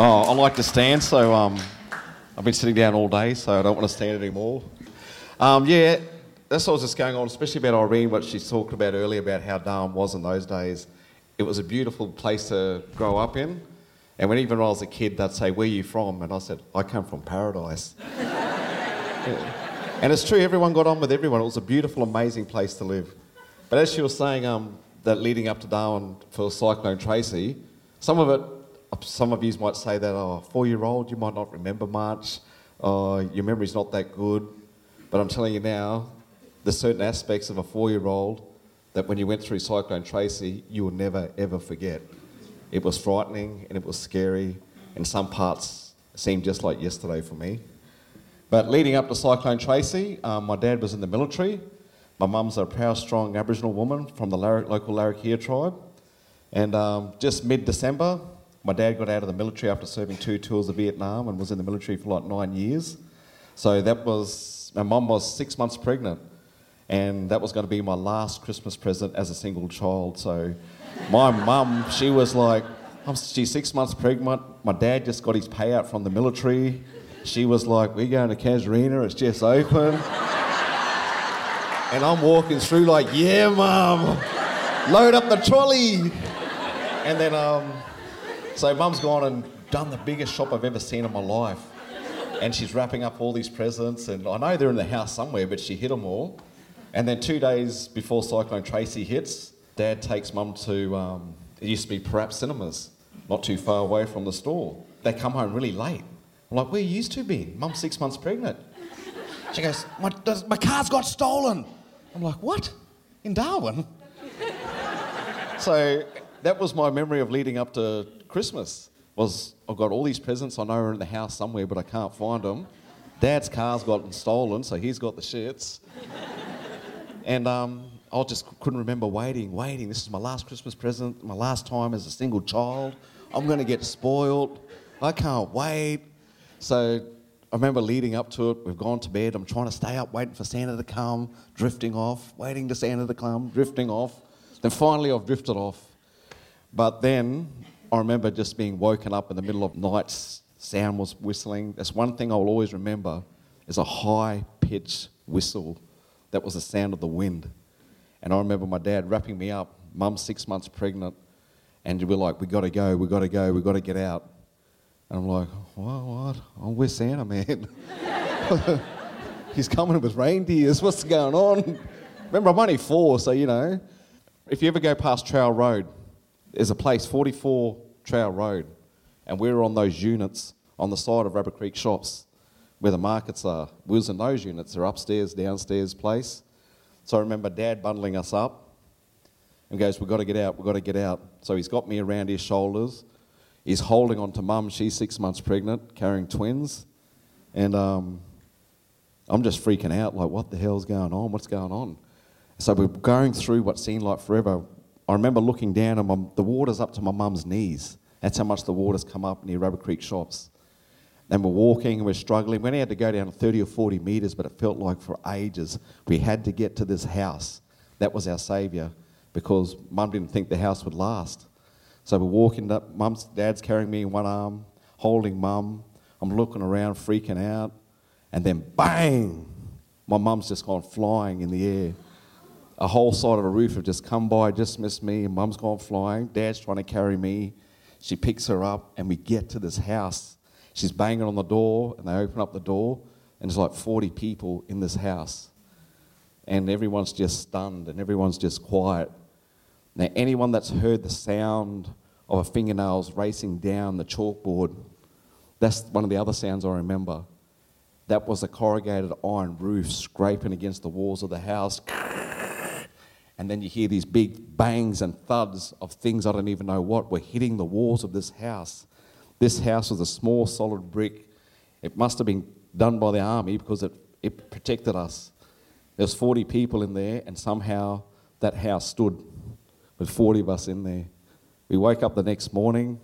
Oh, I like to stand, so um, I've been sitting down all day, so I don't want to stand anymore. Um, yeah, that's what was just going on, especially about Irene, what she talked about earlier about how Darwin was in those days. It was a beautiful place to grow up in. And when even when I was a kid, they'd say, Where are you from? And I said, I come from paradise. Yeah. And it's true, everyone got on with everyone. It was a beautiful, amazing place to live. But as she was saying, um, that leading up to Darwin for Cyclone Tracy, some of it, some of you might say that, oh, four year old, you might not remember much, uh, your memory's not that good. But I'm telling you now, there's certain aspects of a four year old that when you went through Cyclone Tracy, you will never ever forget. It was frightening and it was scary, and some parts seemed just like yesterday for me. But leading up to Cyclone Tracy, um, my dad was in the military. My mum's a proud, strong Aboriginal woman from the local Larrakia tribe. And um, just mid December, my dad got out of the military after serving two tours of Vietnam and was in the military for like nine years. So that was, my mum was six months pregnant. And that was going to be my last Christmas present as a single child. So my mum, she was like, she's six months pregnant. My dad just got his payout from the military. She was like, We're going to Casuarina, it's just open. and I'm walking through, like, Yeah, mum, load up the trolley. And then, um, so mum's gone and done the biggest shop I've ever seen in my life. And she's wrapping up all these presents, and I know they're in the house somewhere, but she hid them all. And then two days before Cyclone Tracy hits, Dad takes mum to, um, it used to be Parap Cinemas, not too far away from the store. They come home really late. I'm like, where you used to be? Mum's six months pregnant. She goes, my, does, my car's got stolen. I'm like, what? In Darwin? so that was my memory of leading up to Christmas. Was I've got all these presents I know are in the house somewhere, but I can't find them. Dad's car's gotten stolen, so he's got the shits. and um, I just couldn't remember waiting, waiting. This is my last Christmas present, my last time as a single child. I'm going to get spoiled. I can't wait. So I remember leading up to it, we've gone to bed, I'm trying to stay up, waiting for Santa to come, drifting off, waiting for Santa to come, drifting off. Then finally I've drifted off. But then I remember just being woken up in the middle of night, sound was whistling. That's one thing I'll always remember is a high pitched whistle. That was the sound of the wind. And I remember my dad wrapping me up, mum six months pregnant, and we're like, we gotta go, we gotta go, we gotta get out. And I'm like, what? what? I'm with Santa, man. He's coming with reindeers. What's going on? Remember, I'm only four, so you know. If you ever go past Trower Road, there's a place, 44 Trower Road, and we're on those units on the side of Rapid Creek shops where the markets are. We was in those units. They're upstairs, downstairs place. So I remember Dad bundling us up and goes, We've got to get out, we've got to get out. So he's got me around his shoulders is holding on to mum. She's six months pregnant, carrying twins. And um, I'm just freaking out, like, what the hell's going on? What's going on? So we're going through what seemed like forever. I remember looking down, and my, the water's up to my mum's knees. That's how much the water's come up near Rapid Creek shops. And we're walking and we're struggling. We only had to go down 30 or 40 metres, but it felt like for ages we had to get to this house. That was our saviour because mum didn't think the house would last. So we're walking up, mum's, dad's carrying me in one arm, holding mum. I'm looking around, freaking out. And then bang, my mum's just gone flying in the air. A whole side of the roof have just come by, just missed me, mum's gone flying. Dad's trying to carry me. She picks her up, and we get to this house. She's banging on the door, and they open up the door, and there's like 40 people in this house. And everyone's just stunned, and everyone's just quiet. Now, anyone that's heard the sound of a fingernails racing down the chalkboard, that's one of the other sounds I remember. That was a corrugated iron roof scraping against the walls of the house. And then you hear these big bangs and thuds of things I don't even know what were hitting the walls of this house. This house was a small, solid brick. It must have been done by the army because it, it protected us. There's 40 people in there, and somehow that house stood with 40 of us in there. We woke up the next morning.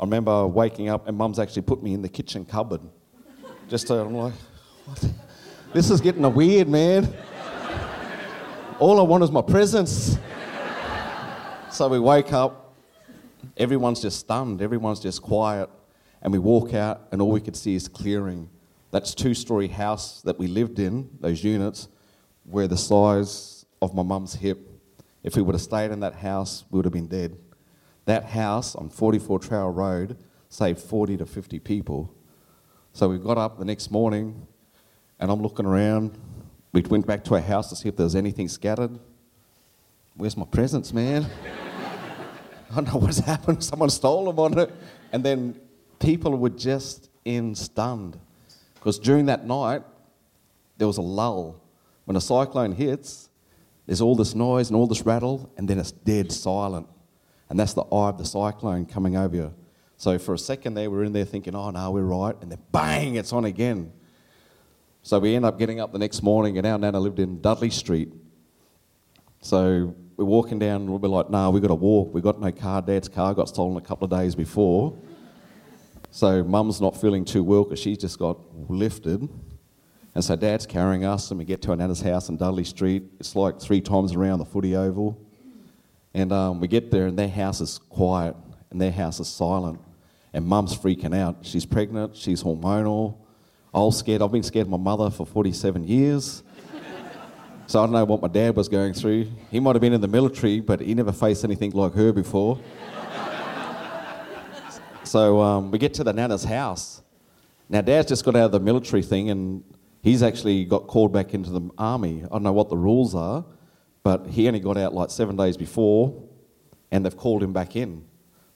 I remember waking up and mum's actually put me in the kitchen cupboard. Just to, I'm like, what? This is getting a weird, man. All I want is my presents. So we wake up. Everyone's just stunned, everyone's just quiet. And we walk out, and all we could see is clearing. That's two story house that we lived in, those units, were the size of my mum's hip. If we would have stayed in that house, we would have been dead. That house on 44 Trower Road saved 40 to 50 people. So we got up the next morning, and I'm looking around. We went back to our house to see if there was anything scattered. Where's my presents, man? I don't know what's happened. Someone stole them on it. And then people were just in stunned. Because during that night, there was a lull. When a cyclone hits, there's all this noise and all this rattle, and then it's dead silent. And that's the eye of the cyclone coming over you. So for a second there, we're in there thinking, oh no, we're right. And then bang, it's on again. So we end up getting up the next morning, and our nana lived in Dudley Street. So we're walking down, and we're like, nah, we've got to walk. We've got no car. Dad's car got stolen a couple of days before. So mum's not feeling too well because she's just got lifted. And so dad's carrying us, and we get to our nana's house in Dudley Street. It's like three times around the footy oval. And um, we get there, and their house is quiet, and their house is silent. And mum's freaking out. She's pregnant, she's hormonal. I was scared. I've been scared of my mother for 47 years. so I don't know what my dad was going through. He might have been in the military, but he never faced anything like her before. so um, we get to the Nana's house. Now, Dad's just got out of the military thing, and He's actually got called back into the army. I don't know what the rules are, but he only got out like seven days before, and they've called him back in.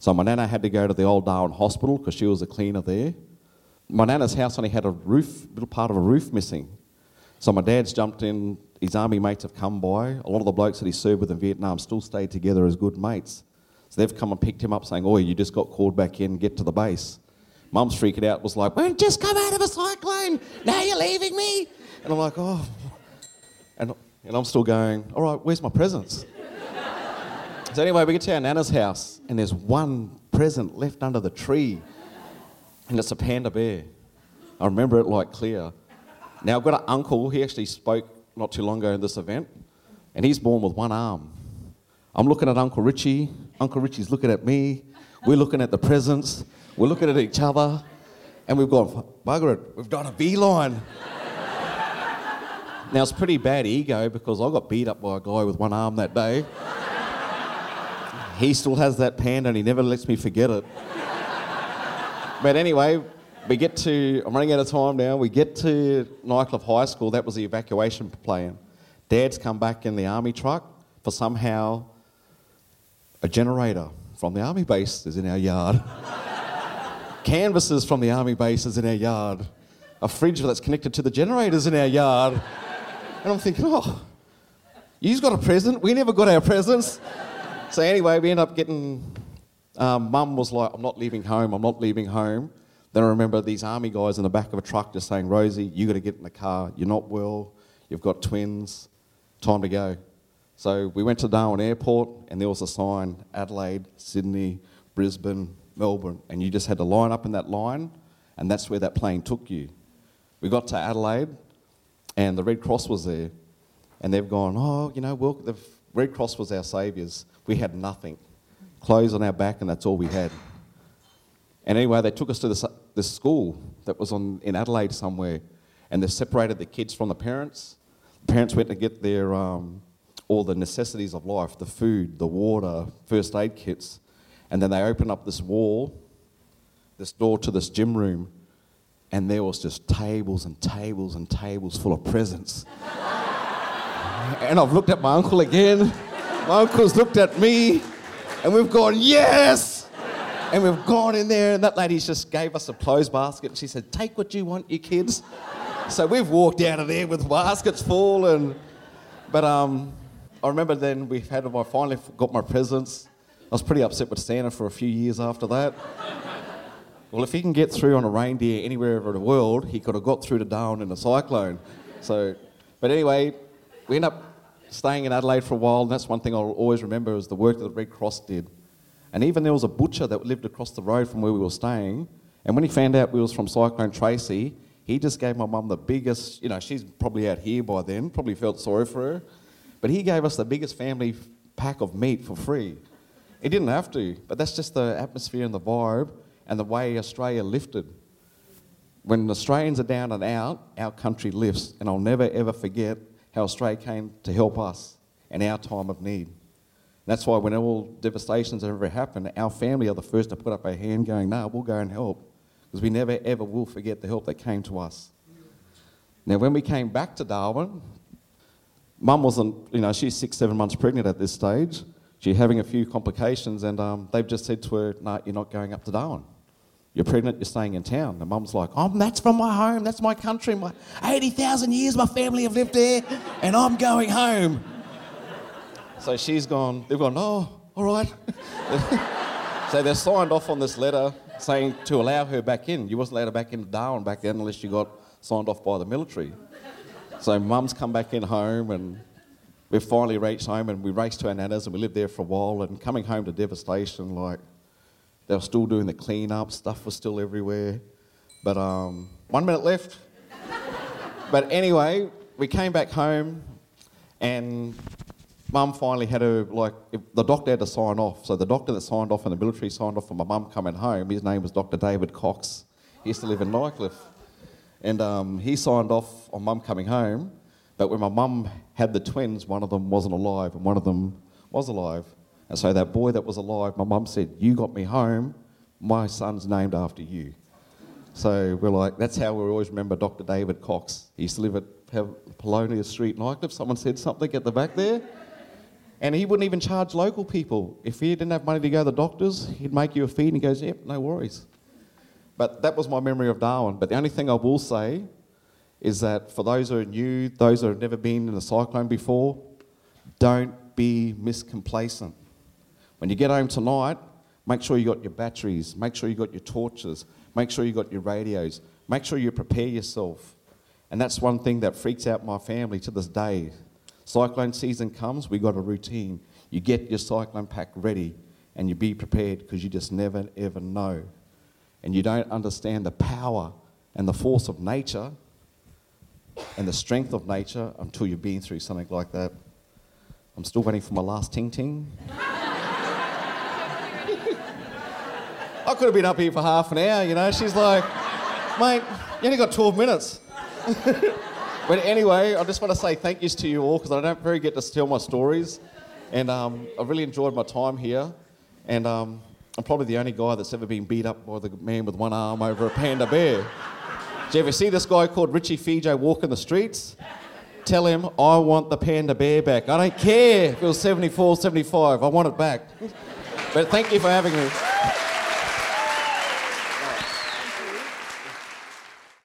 So my nana had to go to the old Darwin hospital because she was a cleaner there. My nana's house only had a roof, a little part of a roof missing. So my dad's jumped in, his army mates have come by. A lot of the blokes that he served with in Vietnam still stayed together as good mates. So they've come and picked him up saying, Oh, you just got called back in, get to the base. Mum's freaking out, was like, we just come out of a cyclone, now you're leaving me. And I'm like, oh. And, and I'm still going, all right, where's my presents? so anyway, we get to our Nana's house, and there's one present left under the tree, and it's a panda bear. I remember it like clear. Now, I've got an uncle, he actually spoke not too long ago in this event, and he's born with one arm. I'm looking at Uncle Richie, Uncle Richie's looking at me, we're looking at the presents, we're looking at each other and we've gone, Margaret, we've done a beeline. now, it's pretty bad ego because I got beat up by a guy with one arm that day. he still has that panda and he never lets me forget it. But anyway, we get to, I'm running out of time now, we get to Nightcliff High School, that was the evacuation plan. Dad's come back in the army truck for somehow a generator from the army base is in our yard canvases from the army base is in our yard, a fridge that's connected to the generators in our yard. And I'm thinking, oh, you've got a present. We never got our presents. So anyway, we end up getting. Um, Mum was like, I'm not leaving home. I'm not leaving home. Then I remember these army guys in the back of a truck just saying, Rosie, you got to get in the car. You're not well. You've got twins. Time to go. So we went to Darwin Airport, and there was a sign: Adelaide, Sydney, Brisbane, Melbourne, and you just had to line up in that line, and that's where that plane took you. We got to Adelaide, and the Red Cross was there, and they've gone, oh, you know, well, the Red Cross was our saviours. We had nothing, clothes on our back, and that's all we had. And anyway, they took us to this, this school that was on, in Adelaide somewhere, and they separated the kids from the parents. The parents went to get their um, all the necessities of life, the food, the water, first aid kits. And then they opened up this wall, this door to this gym room, and there was just tables and tables and tables full of presents. and I've looked at my uncle again. My uncle's looked at me, and we've gone, yes! And we've gone in there, and that lady just gave us a clothes basket. And she said, Take what you want, you kids. So we've walked out of there with baskets full. And, but um, I remember then we had, I finally got my presents. I was pretty upset with Santa for a few years after that. well, if he can get through on a reindeer anywhere over the world, he could have got through to Darwin in a cyclone. So, but anyway, we end up staying in Adelaide for a while, and that's one thing I'll always remember is the work that the Red Cross did. And even there was a butcher that lived across the road from where we were staying, and when he found out we was from Cyclone Tracy, he just gave my mum the biggest, you know, she's probably out here by then, probably felt sorry for her, but he gave us the biggest family pack of meat for free He didn't have to, but that's just the atmosphere and the vibe and the way Australia lifted. When Australians are down and out, our country lifts, and I'll never ever forget how Australia came to help us in our time of need. That's why when all devastations ever happen, our family are the first to put up a hand going, no, we'll go and help. Because we never ever will forget the help that came to us. Now, when we came back to Darwin, mum wasn't, you know, she's six, seven months pregnant at this stage. She's having a few complications, and um, they've just said to her, no, you're not going up to Darwin. You're pregnant, you're staying in town. The mum's like, oh, that's from my home, that's my country. My 80,000 years my family have lived there, and I'm going home. So she's gone, they've gone, oh, all right. so they're signed off on this letter saying to allow her back in. You wasn't allowed back into Darwin back then unless you got signed off by the military. So mum's come back in home and we've finally reached home and we raced to our nanas and we lived there for a while and coming home to devastation, like they were still doing the clean up, stuff was still everywhere. But um, one minute left. but anyway, we came back home and mum finally had to, like, the doctor had to sign off. So the doctor that signed off and the military signed off for my mum coming home, his name was Dr. David Cox. He used to live in Nightcliff. And um, he signed off on mum coming home. But when my mum had the twins, one of them wasn't alive and one of them was alive. And so that boy that was alive, my mum said, You got me home, my son's named after you. So we're like, that's how we always remember Dr. David Cox. He used to live at Polonia Street, Nightcliff. Someone said something at the back there. And he wouldn't even charge local people. If he didn't have money to go to the doctors, he'd make you a fee and he goes, Yep, no worries. But that was my memory of Darwin. But the only thing I will say is that for those who are new, those who have never been in a cyclone before, don't be miscomplacent. When you get home tonight, make sure you got your batteries, make sure you got your torches, make sure you got your radios, make sure you prepare yourself. And that's one thing that freaks out my family to this day. Cyclone season comes, we got a routine. You get your cyclone pack ready and you be prepared because you just never ever know. And you don't understand the power and the force of nature and the strength of nature until you've been through something like that. I'm still waiting for my last ting ting. I could have been up here for half an hour, you know. She's like, mate, you only got 12 minutes. But anyway, I just want to say thank yous to you all because I don't very get to tell my stories. And um, I really enjoyed my time here. And um, I'm probably the only guy that's ever been beat up by the man with one arm over a panda bear. Did you ever see this guy called Richie Fejo walking the streets? Tell him, I want the panda bear back. I don't care if it was 74, 75, I want it back. But thank you for having me.